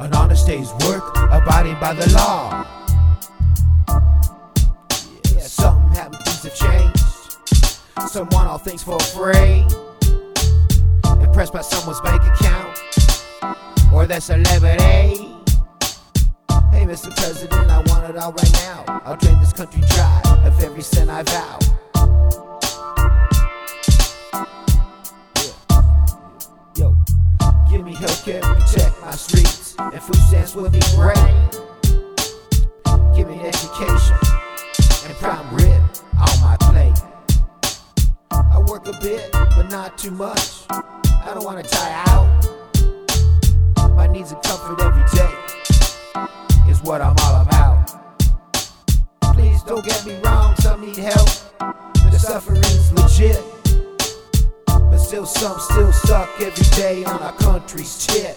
An honest day's work, abiding by the law. Yeah, something happened, things have changed. Some want all things for free. Impressed by someone's bank account or their celebrity. Hey, Mr. President, I want it all right now. I'll drain this country dry of every cent I vow. Healthcare, protect my streets, and food stamps will be great. Give me an education and prime rib on my plate. I work a bit, but not too much. I don't wanna die out. My needs and comfort every day is what I'm all about. Please don't get me wrong, some need help. But the suffering's legit. Still, some still suck every day on our country's tip.